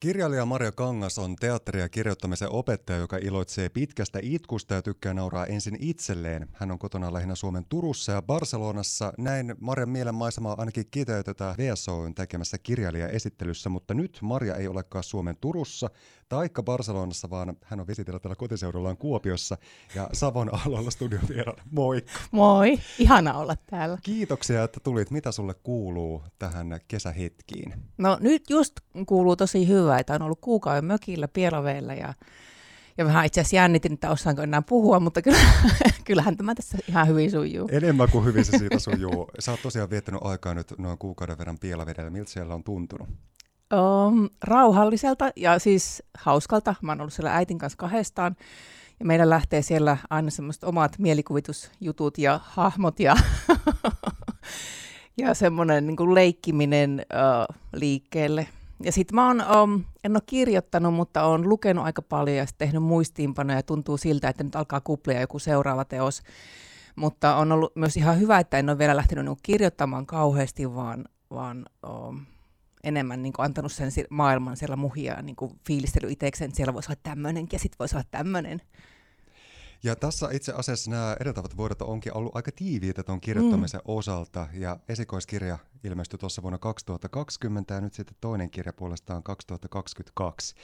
Kirjailija Maria Kangas on teatteri- ja kirjoittamisen opettaja, joka iloitsee pitkästä itkusta ja tykkää nauraa ensin itselleen. Hän on kotona lähinnä Suomen Turussa ja Barcelonassa. Näin Marian mielen maisema ainakin kiteytetään VSOn tekemässä kirjailijaesittelyssä, mutta nyt Maria ei olekaan Suomen Turussa taikka Barcelonassa, vaan hän on visitellä täällä kotiseudullaan Kuopiossa ja Savon aloilla studion vieraana. Moi! Moi! Ihana olla täällä. Kiitoksia, että tulit. Mitä sulle kuuluu tähän kesähetkiin? No nyt just kuuluu tosi hyvä, että on ollut kuukauden mökillä Pielaveellä ja, ja vähän itse asiassa jännitin, että osaanko enää puhua, mutta kyllä, kyllähän tämä tässä ihan hyvin sujuu. Enemmän kuin hyvin se siitä sujuu. Sä oot tosiaan viettänyt aikaa nyt noin kuukauden verran Pielavedellä. Miltä siellä on tuntunut? Um, rauhalliselta ja siis hauskalta. Mä oon ollut siellä äitin kanssa kahdestaan. Ja meillä lähtee siellä aina semmoiset omat mielikuvitusjutut ja hahmot ja, ja semmoinen niin kuin leikkiminen uh, liikkeelle. Ja sitten mä oon, um, en ole kirjoittanut, mutta oon lukenut aika paljon ja tehnyt muistiinpanoja. Tuntuu siltä, että nyt alkaa kuplia joku seuraava teos. Mutta on ollut myös ihan hyvä, että en ole vielä lähtenyt niin kirjoittamaan kauheasti, vaan, vaan um, enemmän niin kuin antanut sen maailman siellä muhia niin kuin fiilistely itsekseen, että siellä voisi olla tämmöinenkin ja sitten voisi olla tämmöinen. Ja tässä itse asiassa nämä edeltävät vuodet onkin ollut aika tiiviitä tuon kirjoittamisen mm. osalta, ja esikoiskirja ilmestyi tuossa vuonna 2020, ja nyt sitten toinen kirja puolestaan 2022.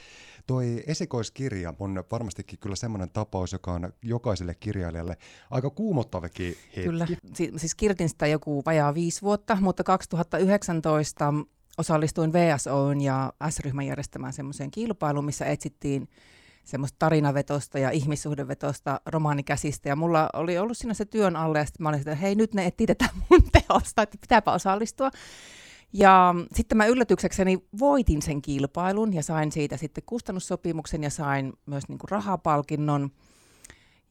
Toi esikoiskirja on varmastikin kyllä semmoinen tapaus, joka on jokaiselle kirjailijalle aika kuumottavakin hetki. Kyllä, si- siis kirjoitin sitä joku vajaa viisi vuotta, mutta 2019 osallistuin VSOn ja S-ryhmän järjestämään semmoiseen kilpailuun, missä etsittiin semmoista tarinavetosta ja ihmissuhdevetosta romaanikäsistä. Ja mulla oli ollut siinä se työn alle, ja sitten mä olin että hei, nyt ne etsii tätä mun teosta, että pitääpä osallistua. Ja sitten mä yllätyksekseni voitin sen kilpailun ja sain siitä sitten kustannussopimuksen ja sain myös niin kuin rahapalkinnon.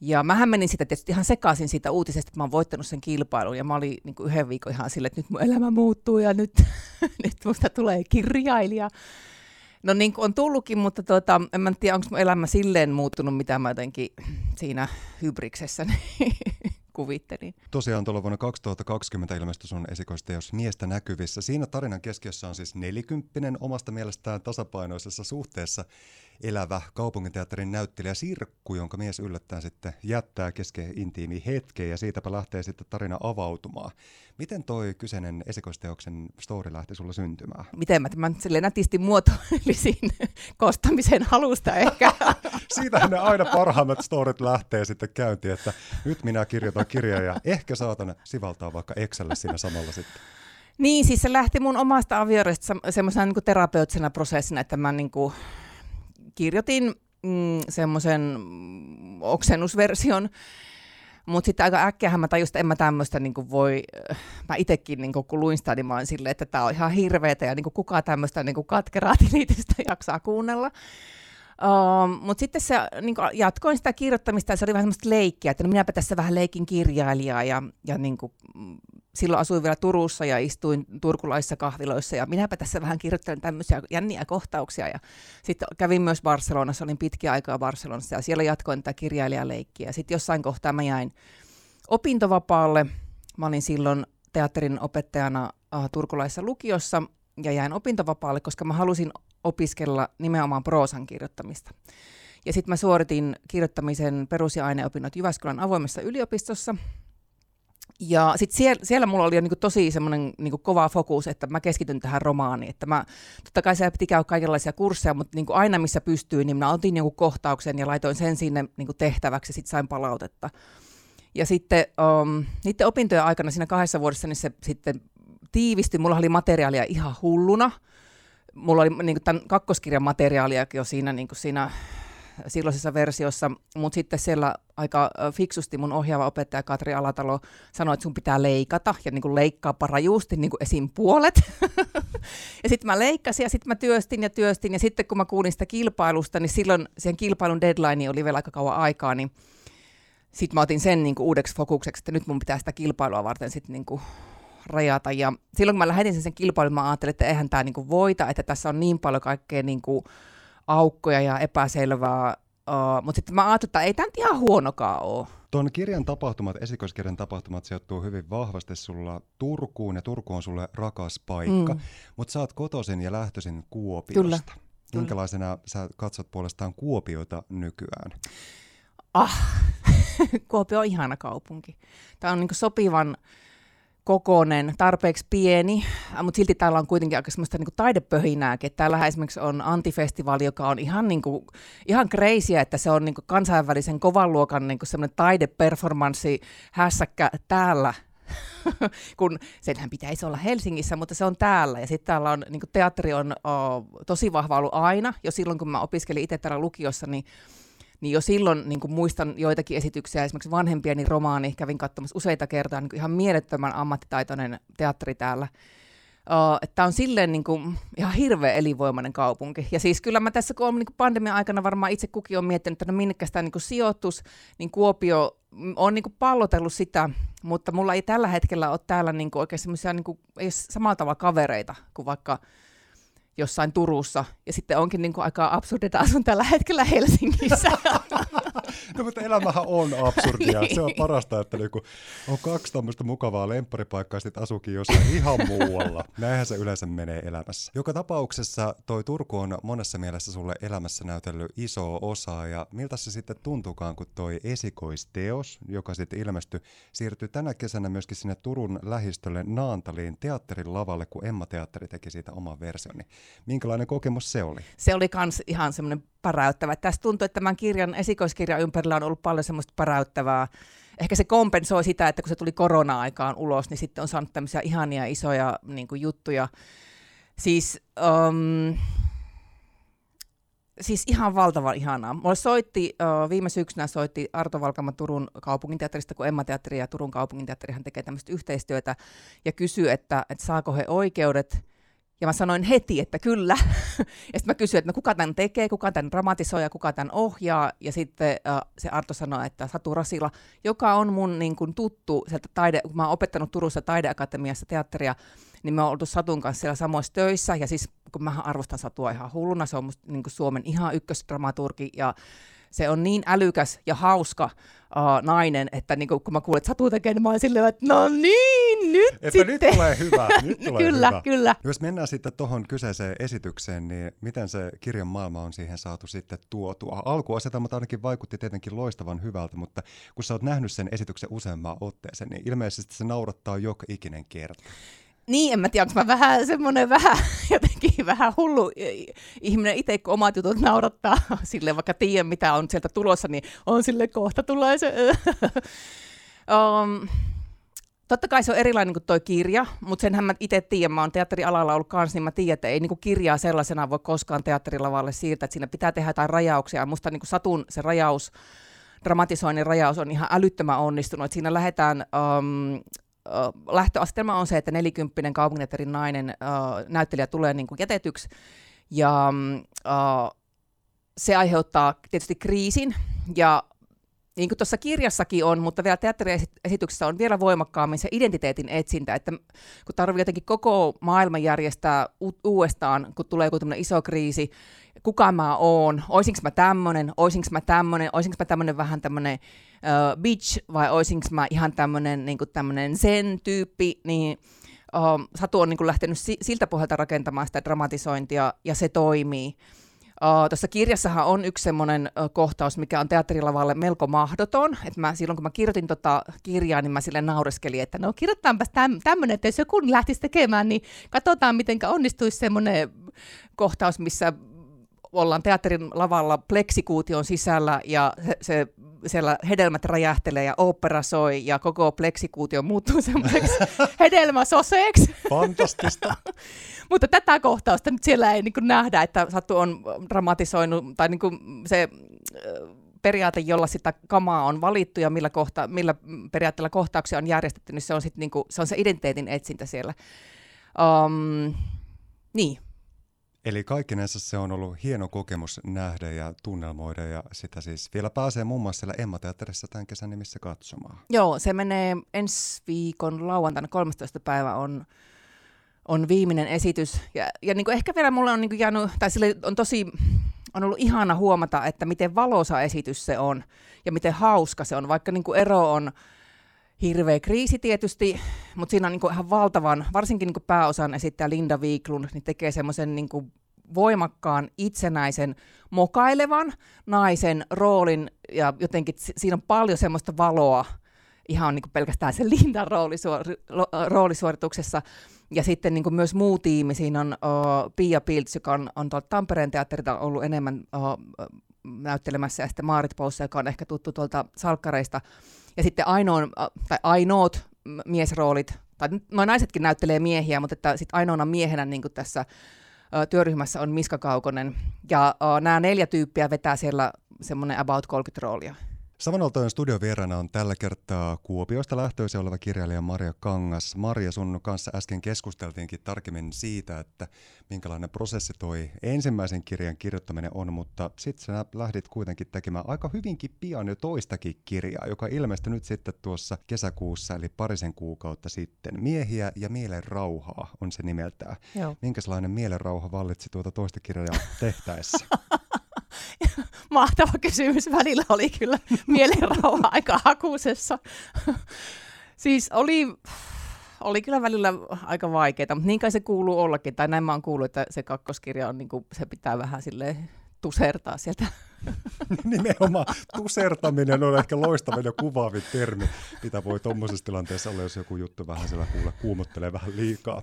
Ja mähän menin sitä tietysti ihan sekaisin siitä uutisesta, että mä oon voittanut sen kilpailun ja mä olin niin kuin yhden viikon ihan silleen, että nyt mun elämä muuttuu ja nyt, nyt musta tulee kirjailija. No niin kuin on tullutkin, mutta tuota, en mä tiedä, onko mun elämä silleen muuttunut, mitä mä jotenkin siinä hybriksessä kuvittelin. Tosiaan tuolla vuonna 2020 ilmestyi sun esikoisteos Miestä näkyvissä. Siinä tarinan keskiössä on siis nelikymppinen omasta mielestään tasapainoisessa suhteessa elävä kaupunginteatterin näyttelijä Sirkku, jonka mies yllättäen sitten jättää kesken intiimi hetken ja siitäpä lähtee sitten tarina avautumaan. Miten toi kyseinen esikoisteoksen story lähti sulla syntymään? Miten mä tämän sille nätisti muotoilisin kostamisen halusta ehkä? Siitähän ne aina parhaimmat storit lähtee sitten käyntiin, että nyt minä kirjoitan kirjaa ja ehkä saatan sivaltaa vaikka Excelle siinä samalla sitten. Niin, siis se lähti mun omasta aviorista semmoisena niin terapeuttisena prosessina, että mä niin kuin kirjoitin mm, semmoisen oksennusversion, mutta sitten aika äkkiähän mä tajusin, että en mä tämmöistä niin voi, mä itsekin niin kun luin sitä, niin mä olin silleen, että tämä on ihan hirveetä ja niin kuka tämmöistä niin katkeraa jaksaa kuunnella. Uh, Mutta sitten se, niin jatkoin sitä kirjoittamista ja se oli vähän semmoista leikkiä, että no minäpä tässä vähän leikin kirjailijaa ja, ja niin kuin, mm, silloin asuin vielä Turussa ja istuin turkulaisissa kahviloissa ja minäpä tässä vähän kirjoittelen tämmöisiä jänniä kohtauksia ja sitten kävin myös Barcelonassa, olin pitkiä aikaa Barcelonassa ja siellä jatkoin tätä kirjailijaleikkiä. Sitten jossain kohtaa mä jäin opintovapaalle, mä olin silloin teatterin opettajana uh, turkulaisessa lukiossa ja jäin opintovapaalle, koska mä halusin opiskella nimenomaan proosan kirjoittamista. Ja sitten mä suoritin kirjoittamisen perus- ja aineopinnot Jyväskylän avoimessa yliopistossa. Ja sitten siellä, siellä mulla oli jo niinku tosi semmoinen niinku kova fokus, että mä keskityn tähän romaaniin. Että mä, totta kai siellä piti käydä kaikenlaisia kursseja, mutta niinku aina missä pystyin, niin mä otin joku kohtauksen ja laitoin sen sinne niinku tehtäväksi ja sitten sain palautetta. Ja sitten um, niiden opintojen aikana siinä kahdessa vuodessa niin se sitten tiivisti. Mulla oli materiaalia ihan hulluna. Mulla oli niin kuin, tämän kakkoskirjan materiaaliakin jo siinä, niin kuin siinä silloisessa versiossa, mutta sitten siellä aika fiksusti mun ohjaava opettaja Katri Alatalo sanoi, että sun pitää leikata ja niin kuin leikkaa parajuusti niin kuin esim. puolet. ja sitten mä leikkasin ja sitten mä työstin ja työstin ja sitten kun mä kuulin sitä kilpailusta, niin silloin sen kilpailun deadline oli vielä aika kauan aikaa, niin sitten mä otin sen niin kuin uudeksi fokukseksi, että nyt mun pitää sitä kilpailua varten sitten niin rajata. Ja silloin kun mä lähetin sen, sen kilpailun, mä ajattelin, että eihän tämä niinku voita, että tässä on niin paljon kaikkea niinku aukkoja ja epäselvää. Uh, mutta sitten mä ajattelin, että ei tämä ihan huonokaan ole. Tuon kirjan tapahtumat, esikoiskirjan tapahtumat sijoittuu hyvin vahvasti sulla Turkuun, ja Turku on sulle rakas paikka, mm. mutta sä oot kotoisin ja lähtöisin Kuopiosta. Kyllä. Minkälaisena sä katsot puolestaan Kuopiota nykyään? Ah, Kuopio on ihana kaupunki. Tämä on niin sopivan kokonen, tarpeeksi pieni, mutta silti täällä on kuitenkin aika semmoista niin taidepöhinääkin. Täällä esimerkiksi on antifestivaali, joka on ihan, niin kuin, ihan crazy, että se on niin kuin kansainvälisen kovan luokan niin semmoinen taideperformanssi hässäkkä täällä kun senhän pitäisi olla Helsingissä, mutta se on täällä. Ja sitten täällä on, niin teatteri on o, tosi vahva ollut aina. Jo silloin, kun mä opiskelin itse täällä lukiossa, niin niin jo silloin niin kuin muistan joitakin esityksiä, esimerkiksi vanhempieni romaani, kävin katsomassa useita kertaa, niin kuin ihan mielettömän ammattitaitoinen teatteri täällä. Uh, että on silleen niin kuin, ihan hirveän elinvoimainen kaupunki. Ja siis kyllä mä tässä, kun olen niin pandemian aikana varmaan itse kukin on miettinyt, että no minnekä sitä niin kuin sijoitus, niin Kuopio on niin kuin pallotellut sitä, mutta mulla ei tällä hetkellä ole täällä niin kuin oikein semmoisia niin kuin, samalla tavalla kavereita kuin vaikka jossain Turussa, ja sitten onkin niin kuin aika absurdi, että asun tällä hetkellä Helsingissä. no mutta elämähän on absurdia. niin. Se on parasta, että niinku on kaksi tämmöistä mukavaa lempparipaikkaa, ja sitten asukin jossain ihan muualla. Näinhän se yleensä menee elämässä. Joka tapauksessa toi Turku on monessa mielessä sulle elämässä näytellyt iso osa, ja miltä se sitten tuntuukaan, kun toi esikoisteos, joka sitten ilmestyi, siirtyi tänä kesänä myöskin sinne Turun lähistölle Naantaliin teatterin lavalle, kun Emma Teatteri teki siitä oman version. Niin minkälainen kokemus se oli? Se oli kans ihan semmoinen paräyttävä. Tästä tuntuu, että tämän kirjan, esikoiskirjan ympärillä on ollut paljon semmoista paräyttävää. Ehkä se kompensoi sitä, että kun se tuli korona-aikaan ulos, niin sitten on saanut tämmöisiä ihania isoja niin kuin juttuja. Siis, um, siis ihan valtavan ihanaa. Mulle soitti, uh, viime syksynä soitti Arto Valkama Turun kaupunginteatterista, kun Emma Teatteri ja Turun kaupunginteatterihan tekee tämmöistä yhteistyötä, ja kysyi, että, että saako he oikeudet – ja mä sanoin heti, että kyllä. ja sitten mä kysyin, että no kuka tämän tekee, kuka tämän dramatisoi ja kuka tämän ohjaa. Ja sitten äh, se Arto sanoi, että Satu Rasila, joka on mun niin kun, tuttu sieltä taide, kun mä oon opettanut Turussa taideakatemiassa teatteria, niin me oon oltu Satun kanssa siellä samoissa töissä. Ja siis kun mä arvostan Satua ihan hulluna, se on musta niin Suomen ihan ykkösdramaturgi ja se on niin älykäs ja hauska uh, nainen, että niin kun mä kuulen, että Satu tekee, niin mä olen silleen, että no niin, nyt että sitten. nyt tulee hyvä, nyt tulee kyllä, hyvä. kyllä. Jos mennään sitten tuohon kyseiseen esitykseen, niin miten se kirjan maailma on siihen saatu sitten tuotua? Alkuasetelmat ainakin vaikutti tietenkin loistavan hyvältä, mutta kun sä oot nähnyt sen esityksen useamman otteeseen, niin ilmeisesti se naurattaa joka ikinen kerta. Niin, en mä tiedä, onko mä vähän semmoinen vähän jotenkin vähän hullu ihminen itse, kun omat jutut naurattaa sille, vaikka tiedän mitä on sieltä tulossa, niin on sille kohta tulee se. um, totta kai se on erilainen kuin tuo kirja, mutta senhän mä itse tiedän, mä oon teatterialalla ollut kanssa, niin mä tiedän, että ei niinku kirjaa sellaisena voi koskaan teatterilavalle siirtää, että siinä pitää tehdä jotain rajauksia. Musta niinku satun se rajaus, dramatisoinnin rajaus on ihan älyttömän onnistunut. että siinä lähdetään um, lähtöasetelma on se, että nelikymppinen kaupunginteatterin nainen uh, näyttelijä tulee niin kuin jätetyksi, ja uh, se aiheuttaa tietysti kriisin, ja niin kuin tuossa kirjassakin on, mutta vielä teatteriesityksessä on vielä voimakkaammin se identiteetin etsintä, että kun tarvii jotenkin koko maailma järjestää u- uudestaan, kun tulee joku iso kriisi, kuka mä oon, oisinko mä tämmönen, oisinko mä tämmönen, oisinko mä tämmönen vähän tämmönen uh, bitch, vai oisinko mä ihan tämmönen, niin tämmönen sen-tyyppi, niin uh, Satu on niin kuin lähtenyt si- siltä pohjalta rakentamaan sitä dramatisointia, ja se toimii. Uh, Tuossa kirjassahan on yksi semmoinen uh, kohtaus, mikä on teatterilavalle melko mahdoton. Et mä, silloin kun mä kirjoitin tota kirjaa, niin mä sille naureskelin, että no kirjoitetaanpas täm, tämmöinen, että jos joku lähtisi tekemään, niin katsotaan, miten onnistuisi semmoinen kohtaus, missä ollaan teatterin lavalla pleksikuution sisällä ja se, se siellä hedelmät räjähtelee ja opera soi ja koko pleksikuutio muuttuu semmoiseksi hedelmäsoseeksi. Fantastista. Mutta tätä kohtausta nyt siellä ei niin nähdä, että Satu on dramatisoinut, tai niin se periaate, jolla sitä kamaa on valittu ja millä, kohta, millä periaatteella kohtauksia on järjestetty, niin se on, sit niin kuin, se, on se identiteetin etsintä siellä. Um, niin, Eli kaikkinensa se on ollut hieno kokemus nähdä ja tunnelmoida ja sitä siis vielä pääsee muun muassa siellä Emma-teatterissa tämän kesän nimissä katsomaan. Joo, se menee ensi viikon lauantaina 13. päivä on, on viimeinen esitys. Ja, ja niin kuin ehkä vielä mulle on niin kuin jäänyt, tai sille on tosi, on ollut ihana huomata, että miten valoisa esitys se on ja miten hauska se on, vaikka niin kuin ero on hirveä kriisi tietysti, mutta siinä on niin kuin ihan valtavan, varsinkin niin kuin pääosan esittäjä Linda Wiklund, niin tekee semmoisen niin voimakkaan, itsenäisen, mokailevan naisen roolin, ja jotenkin siinä on paljon semmoista valoa, ihan niin kuin pelkästään se Lindan roolisuorituksessa. Ja sitten niin kuin myös muu tiimi, siinä on uh, Pia Piltz, joka on, on tuolta Tampereen teatterilta ollut enemmän uh, näyttelemässä, ja sitten Maarit Poussa, joka on ehkä tuttu tuolta salkkareista. Ja sitten ainoan, uh, tai ainoat miesroolit, tai noin naisetkin näyttelee miehiä, mutta että sitten ainoana miehenä niin kuin tässä työryhmässä on Miska Kaukonen. Ja nämä neljä tyyppiä vetää siellä semmoinen about 30 roolia. Samanoltojen studiovieraana on tällä kertaa Kuopiosta lähtöisin oleva kirjailija Maria Kangas. Maria, sun kanssa äsken keskusteltiinkin tarkemmin siitä, että minkälainen prosessi toi ensimmäisen kirjan kirjoittaminen on, mutta sitten sä lähdit kuitenkin tekemään aika hyvinkin pian jo toistakin kirjaa, joka ilmestyi nyt sitten tuossa kesäkuussa, eli parisen kuukautta sitten. Miehiä ja mielen rauhaa on se nimeltään. Joo. Minkälainen mielen rauha vallitsi tuota toista kirjaa tehtäessä? mahtava kysymys. Välillä oli kyllä mielenrauha aika hakusessa. siis oli, oli kyllä välillä aika vaikeaa, mutta niin kai se kuuluu ollakin. Tai näin mä oon kuullut, että se kakkoskirja on, niin kuin, se pitää vähän silleen tusertaa sieltä. Nimenomaan tusertaminen on ehkä loistavin ja kuvaavin termi, mitä voi tuommoisessa tilanteessa olla, jos joku juttu vähän siellä kuule kuumottelee vähän liikaa.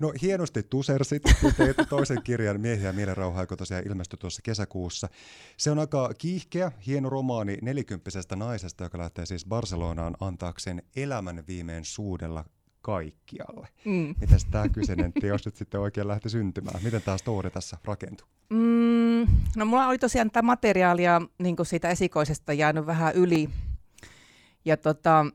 No hienosti tusersit, teit toisen kirjan Miehiä ja mielenrauhaa, joka tosiaan ilmestyi tuossa kesäkuussa. Se on aika kiihkeä, hieno romaani nelikymppisestä naisesta, joka lähtee siis Barcelonaan antaakseen elämän viimein suudella kaikkialle. Mm. Miten tämä kyseinen teos nyt sitten oikein lähti syntymään? Miten tämä story tässä rakentui? Mm, no mulla oli tosiaan tämä materiaalia niin siitä esikoisesta jäänyt vähän yli. Ja tota,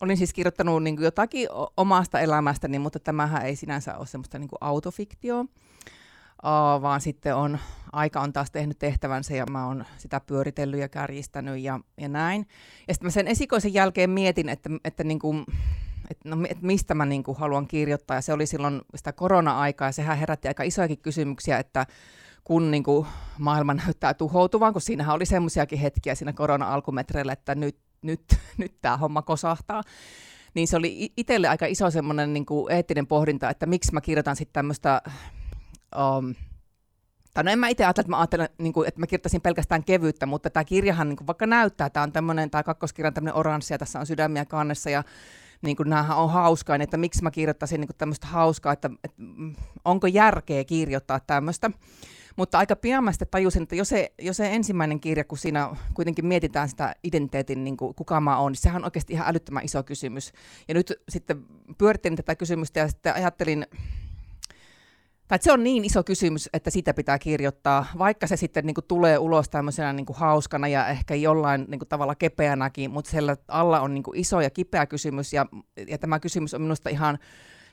olin siis kirjoittanut niin jotakin omasta elämästäni, mutta tämähän ei sinänsä ole semmoista niin autofiktio, uh, vaan sitten on, aika on taas tehnyt tehtävänsä ja mä oon sitä pyöritellyt ja kärjistänyt ja, ja näin. Ja sitten mä sen esikoisen jälkeen mietin, että, että niin kuin, että no, et mistä mä niin kuin haluan kirjoittaa. Ja se oli silloin sitä korona-aikaa, ja sehän herätti aika isojakin kysymyksiä, että kun niin kuin maailma näyttää tuhoutuvan, kun siinähän oli semmoisiakin hetkiä siinä korona-alkumetreillä, että nyt, nyt, nyt tämä homma kosahtaa. Niin se oli itselle aika iso semmoinen niin kuin eettinen pohdinta, että miksi mä kirjoitan sitten tämmöistä... Um, tai no en mä itse ajattele, että mä ajattelen, niin kuin, että mä kirjoittaisin pelkästään kevyyttä, mutta tämä kirjahan niin kuin vaikka näyttää, tämä on tämmöinen, tämä kakkoskirja on tämmöinen oranssi ja tässä on sydämiä kannessa ja niin kuin näähän on hauskaa, niin että miksi mä kirjoittaisin niin tämmöistä hauskaa, että, että onko järkeä kirjoittaa tämmöistä. Mutta aika pian mä sitten tajusin, että jos se, jos se ensimmäinen kirja, kun siinä kuitenkin mietitään sitä identiteetin, niin kuin, kuka mä oon, niin sehän on oikeasti ihan älyttömän iso kysymys. Ja nyt sitten pyörittelin tätä kysymystä ja sitten ajattelin, tai se on niin iso kysymys, että sitä pitää kirjoittaa, vaikka se sitten niin kuin, tulee ulos tämmöisenä niin kuin, hauskana ja ehkä jollain niin kuin, tavalla kepeänäkin, mutta siellä alla on niin kuin, iso ja kipeä kysymys, ja, ja tämä kysymys on minusta ihan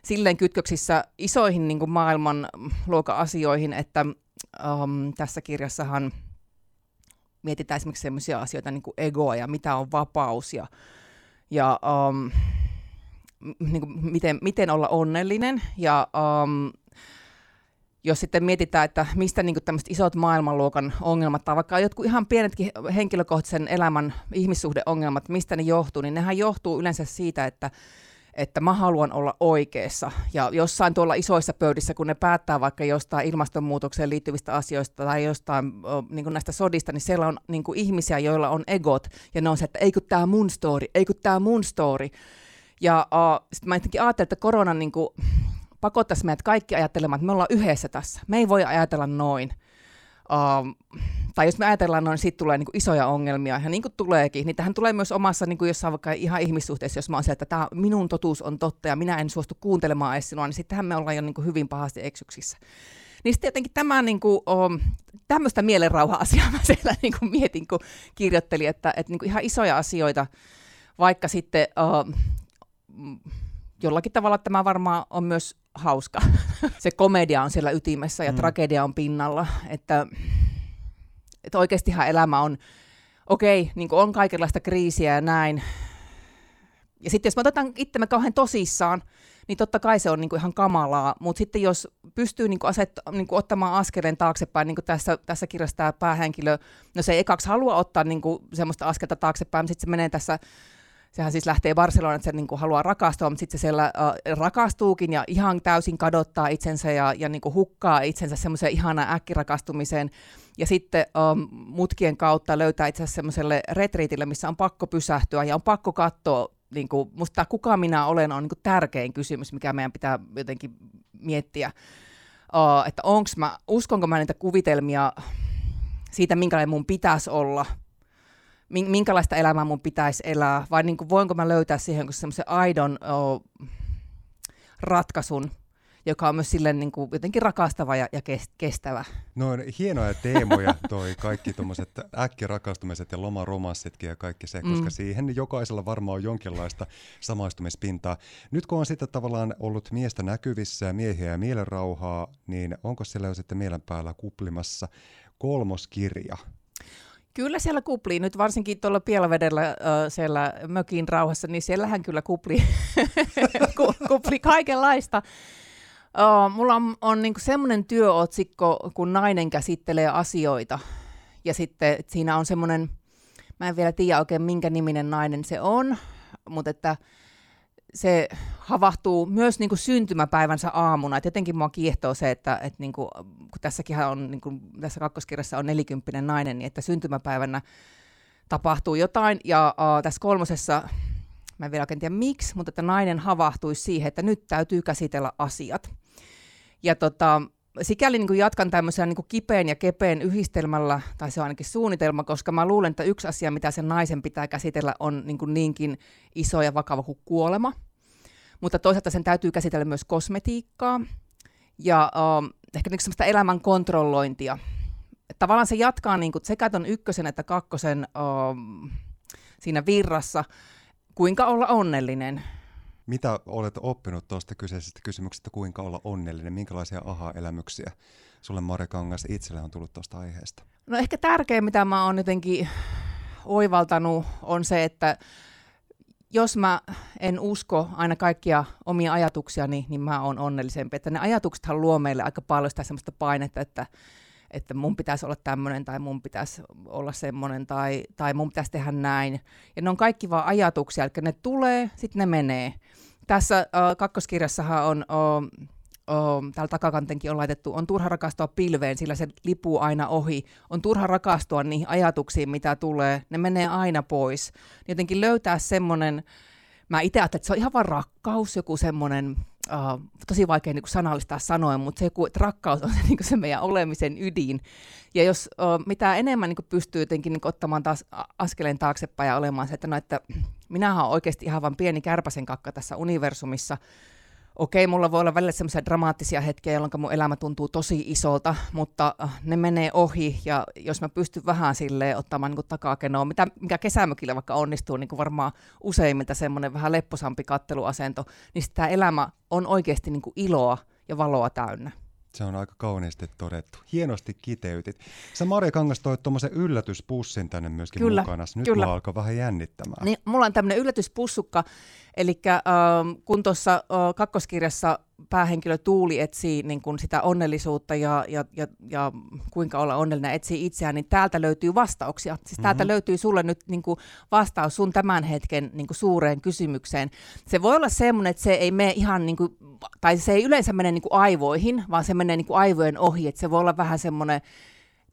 silleen kytköksissä isoihin niin kuin, maailman luokan asioihin, että um, tässä kirjassahan mietitään esimerkiksi sellaisia asioita niin kuin egoa ja mitä on vapaus ja, ja um, niin kuin miten, miten olla onnellinen. Ja um, jos sitten mietitään, että mistä niin tämmöiset isot maailmanluokan ongelmat, tai vaikka jotkut ihan pienetkin henkilökohtaisen elämän ihmissuhdeongelmat, mistä ne johtuu, niin nehän johtuu yleensä siitä, että että mä haluan olla oikeassa. Ja jossain tuolla isoissa pöydissä, kun ne päättää vaikka jostain ilmastonmuutokseen liittyvistä asioista tai jostain niin kuin näistä sodista, niin siellä on niin kuin ihmisiä, joilla on egot, ja ne on se, että eikö tämä mun story, eikö tämä mun story. Ja uh, sitten mä jotenkin ajattelin, että korona niin kuin, pakottaisi meidät kaikki ajattelemaan, että me ollaan yhdessä tässä. Me ei voi ajatella noin. Uh, tai jos me ajatellaan noin, niin siitä tulee niin kuin isoja ongelmia, ja niin kuin tuleekin, niin tähän tulee myös omassa niin kuin jossain vaikka ihan ihmissuhteessa, jos mä oon että tämä minun totuus on totta, ja minä en suostu kuuntelemaan edes sinua, niin sittenhän me ollaan jo niin kuin hyvin pahasti eksyksissä. Niin sitten jotenkin tämä niin kuin, um, tämmöistä mielenrauha-asiaa mä siellä niin kuin mietin, kun kirjoittelin, että, että niin kuin ihan isoja asioita, vaikka sitten uh, jollakin tavalla tämä varmaan on myös hauska. Se komedia on siellä ytimessä ja mm. tragedia on pinnalla. Että, että oikeastihan elämä on, okei, okay, niin on kaikenlaista kriisiä ja näin. Ja sitten jos me otetaan itsemme kauhean tosissaan, niin totta kai se on niin kuin ihan kamalaa, mutta sitten jos pystyy niin kuin aset, niin kuin ottamaan askeleen taaksepäin, niin kuin tässä, tässä kirjassa tämä päähenkilö, no se ei ekaksi halua ottaa niin kuin semmoista askelta taaksepäin, mutta sitten se menee tässä sehän siis lähtee Barcelonaan, että se niin kuin haluaa rakastua, mutta sitten se siellä äh, rakastuukin ja ihan täysin kadottaa itsensä ja, ja niin kuin hukkaa itsensä semmoiseen ihanaan äkkirakastumiseen. Ja sitten ähm, mutkien kautta löytää itse asiassa semmoiselle retriitille, missä on pakko pysähtyä ja on pakko katsoa, niin kuin, musta tämä kuka minä olen on niin kuin tärkein kysymys, mikä meidän pitää jotenkin miettiä. Uh, että onks mä, uskonko mä niitä kuvitelmia siitä, minkälainen mun pitäisi olla – minkälaista elämää mun pitäisi elää, vai niin kuin, voinko mä löytää siihen semmoisen aidon oh, ratkaisun, joka on myös silleen niin kuin jotenkin rakastava ja, ja kestävä. No hienoja teemoja toi kaikki tuommoiset äkkirakastumiset ja lomaromanssitkin ja kaikki se, koska mm. siihen jokaisella varmaan on jonkinlaista samaistumispintaa. Nyt kun on sitten tavallaan ollut miestä näkyvissä ja miehiä ja mielenrauhaa, niin onko siellä jo sitten mielen päällä kuplimassa kolmoskirja? Kyllä siellä kuplii, nyt varsinkin tuolla Pielavedellä äh, siellä mökin rauhassa, niin siellähän kyllä kupli, kupli kaikenlaista. Mulla on, on niinku semmoinen työotsikko, kun nainen käsittelee asioita. Ja sitten siinä on semmoinen, mä en vielä tiedä oikein minkä niminen nainen se on, mutta että se havahtuu myös niin kuin syntymäpäivänsä aamuna. Et jotenkin mua kiehtoo se, että, että niin kuin, kun tässäkin on, niin kuin, tässä kakkoskirjassa on nelikymppinen nainen, niin että syntymäpäivänä tapahtuu jotain. Ja uh, tässä kolmosessa, mä en vielä oikein tiedä miksi, mutta että nainen havahtuisi siihen, että nyt täytyy käsitellä asiat. Ja tota, sikäli niin kuin jatkan tämmöisellä niin kuin kipeän ja kepeen yhdistelmällä, tai se on ainakin suunnitelma, koska mä luulen, että yksi asia, mitä sen naisen pitää käsitellä, on niin kuin niinkin iso ja vakava kuin kuolema. Mutta toisaalta sen täytyy käsitellä myös kosmetiikkaa ja uh, ehkä niin semmoista elämän kontrollointia. Tavallaan se jatkaa niin kuin sekä ton ykkösen että kakkosen uh, siinä virrassa, kuinka olla onnellinen – mitä olet oppinut tuosta kyseisestä kysymyksestä, kuinka olla onnellinen? Minkälaisia aha-elämyksiä sulle Mare Kangas itselle on tullut tuosta aiheesta? No ehkä tärkein, mitä mä oon jotenkin oivaltanut, on se, että jos mä en usko aina kaikkia omia ajatuksia, niin mä oon onnellisempi. Että ne ajatuksethan luo meille aika paljon sitä semmoista painetta, että, että mun pitäisi olla tämmöinen tai mun pitäisi olla semmoinen tai, tai mun pitäisi tehdä näin. Ja ne on kaikki vaan ajatuksia, eli ne tulee, sitten ne menee. Tässä uh, kakkoskirjassahan on, uh, uh, täällä takakantenkin on laitettu, on turha rakastua pilveen, sillä se lipuu aina ohi. On turha rakastua niihin ajatuksiin, mitä tulee. Ne menee aina pois. Jotenkin löytää semmoinen, mä itse että se on ihan vaan rakkaus, joku semmoinen, uh, tosi vaikea niin sanallistaa sanoen, mutta se että rakkaus on se, niin se meidän olemisen ydin. Ja jos uh, mitä enemmän niin pystyy jotenkin niin ottamaan taas askeleen taaksepäin ja olemaan se, että, no, että minähän olen oikeasti ihan vain pieni kärpäsen kakka tässä universumissa, okei, mulla voi olla välillä semmoisia dramaattisia hetkiä, jolloin mun elämä tuntuu tosi isolta, mutta äh, ne menee ohi, ja jos mä pystyn vähän silleen ottamaan niin takakenoa, mitä, mikä kesämökillä vaikka onnistuu, niin kuin varmaan useimmilta semmoinen vähän lepposampi katteluasento, niin sitä elämä on oikeasti niin kuin iloa ja valoa täynnä. Se on aika kauniisti todettu. Hienosti kiteytit. Sä Maria Kangas toit tuommoisen yllätyspussin tänne myöskin kyllä, mukana. Nyt kyllä. mulla alkaa vähän jännittämään. Niin, mulla on tämmöinen yllätyspussukka, eli äh, kun tuossa äh, kakkoskirjassa päähenkilö Tuuli etsii niin kun sitä onnellisuutta ja, ja, ja, ja kuinka olla onnellinen, etsii itseään, niin täältä löytyy vastauksia. Siis mm-hmm. täältä löytyy sulle nyt niin kuin vastaus sun tämän hetken niin kuin suureen kysymykseen. Se voi olla semmoinen, että se ei mene ihan, niin kuin, tai se ei yleensä mene niin kuin aivoihin, vaan se menee niin kuin aivojen ohi, että se voi olla vähän semmoinen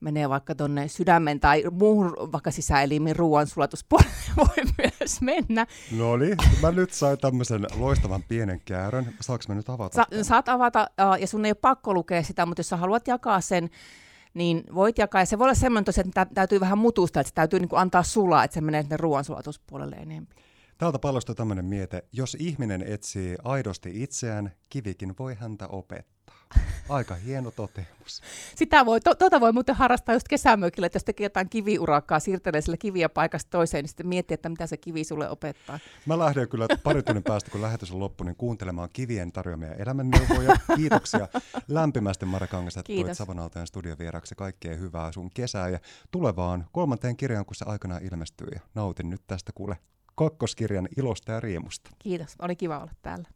menee vaikka tuonne sydämen tai muuhun vaikka sisäelimin ruoansulatuspuolelle voi myös mennä. No niin, mä nyt sain tämmöisen loistavan pienen käärön. Saanko mä nyt avata? Sa- saat avata, ja sun ei ole pakko lukea sitä, mutta jos sä haluat jakaa sen, niin voit jakaa. Ja se voi olla semmoinen tosiaan, että täytyy vähän mutusta, että se täytyy niin kuin antaa sulaa, että se menee sinne ruoansulatuspuolelle enemmän. Täältä palostui tämmöinen miete, jos ihminen etsii aidosti itseään, kivikin voi häntä opettaa. Aika hieno toteamus. Sitä voi, to, tota voi muuten harrastaa just kesämökillä, että jos tekee jotain kiviurakkaa, siirtelee sille kiviä paikasta toiseen, niin sitten miettii, että mitä se kivi sulle opettaa. Mä lähden kyllä pari tunnin päästä, kun lähetys on loppu, niin kuuntelemaan kivien tarjoamia elämänneuvoja. Kiitoksia lämpimästi Mara Kangas, että tulit Savonaltajan studiovieraksi. Kaikkea hyvää sun kesää ja tulevaan kolmanteen kirjaan, kun se aikanaan ilmestyy. Ja nautin nyt tästä kuule kakkoskirjan ilosta ja riemusta. Kiitos, oli kiva olla täällä.